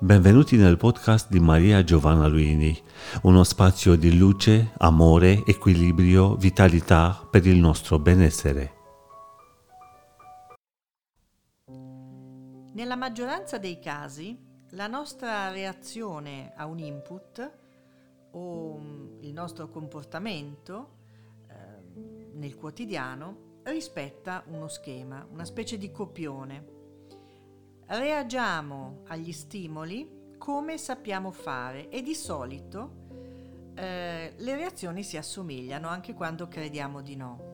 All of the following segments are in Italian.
Benvenuti nel podcast di Maria Giovanna Luini, uno spazio di luce, amore, equilibrio, vitalità per il nostro benessere. Nella maggioranza dei casi la nostra reazione a un input o mm, il nostro comportamento eh, nel quotidiano rispetta uno schema, una specie di copione reagiamo agli stimoli come sappiamo fare e di solito eh, le reazioni si assomigliano anche quando crediamo di no.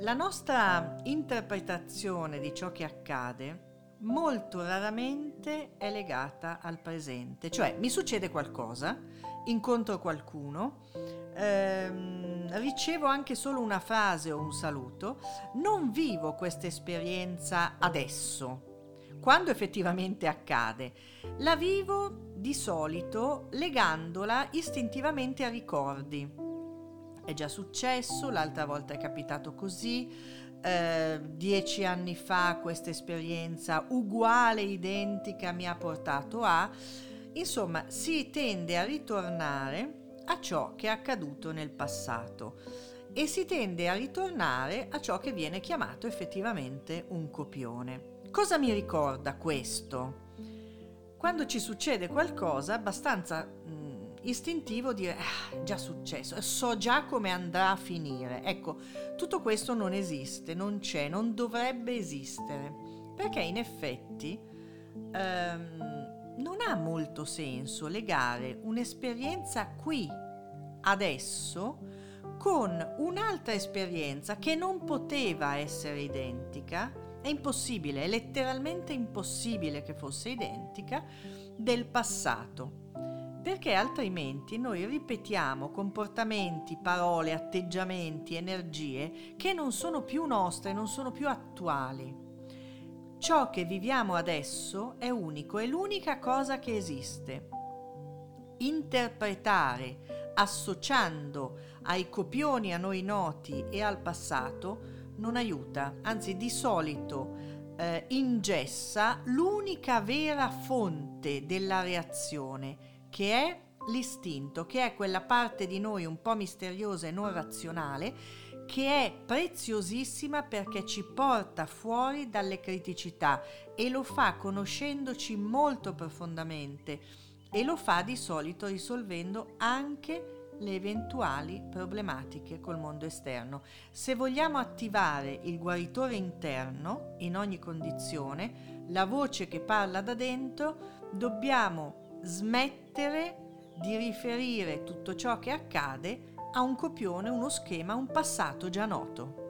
La nostra interpretazione di ciò che accade molto raramente è legata al presente, cioè mi succede qualcosa, incontro qualcuno, ehm, ricevo anche solo una frase o un saluto, non vivo questa esperienza adesso, quando effettivamente accade. La vivo di solito legandola istintivamente a ricordi. È già successo, l'altra volta è capitato così, eh, dieci anni fa questa esperienza uguale, identica, mi ha portato a... Insomma, si tende a ritornare a ciò che è accaduto nel passato e si tende a ritornare a ciò che viene chiamato effettivamente un copione. Cosa mi ricorda questo? Quando ci succede qualcosa abbastanza mh, istintivo dire ah, già successo, so già come andrà a finire. Ecco, tutto questo non esiste, non c'è, non dovrebbe esistere, perché in effetti ehm, non ha molto senso legare un'esperienza qui, adesso, con un'altra esperienza che non poteva essere identica è impossibile, è letteralmente impossibile che fosse identica del passato, perché altrimenti noi ripetiamo comportamenti, parole, atteggiamenti, energie che non sono più nostre, non sono più attuali. Ciò che viviamo adesso è unico, è l'unica cosa che esiste. Interpretare associando ai copioni a noi noti e al passato non aiuta, anzi di solito eh, ingessa l'unica vera fonte della reazione, che è l'istinto, che è quella parte di noi un po' misteriosa e non razionale, che è preziosissima perché ci porta fuori dalle criticità e lo fa conoscendoci molto profondamente e lo fa di solito risolvendo anche le eventuali problematiche col mondo esterno. Se vogliamo attivare il guaritore interno in ogni condizione, la voce che parla da dentro, dobbiamo smettere di riferire tutto ciò che accade a un copione, uno schema, un passato già noto.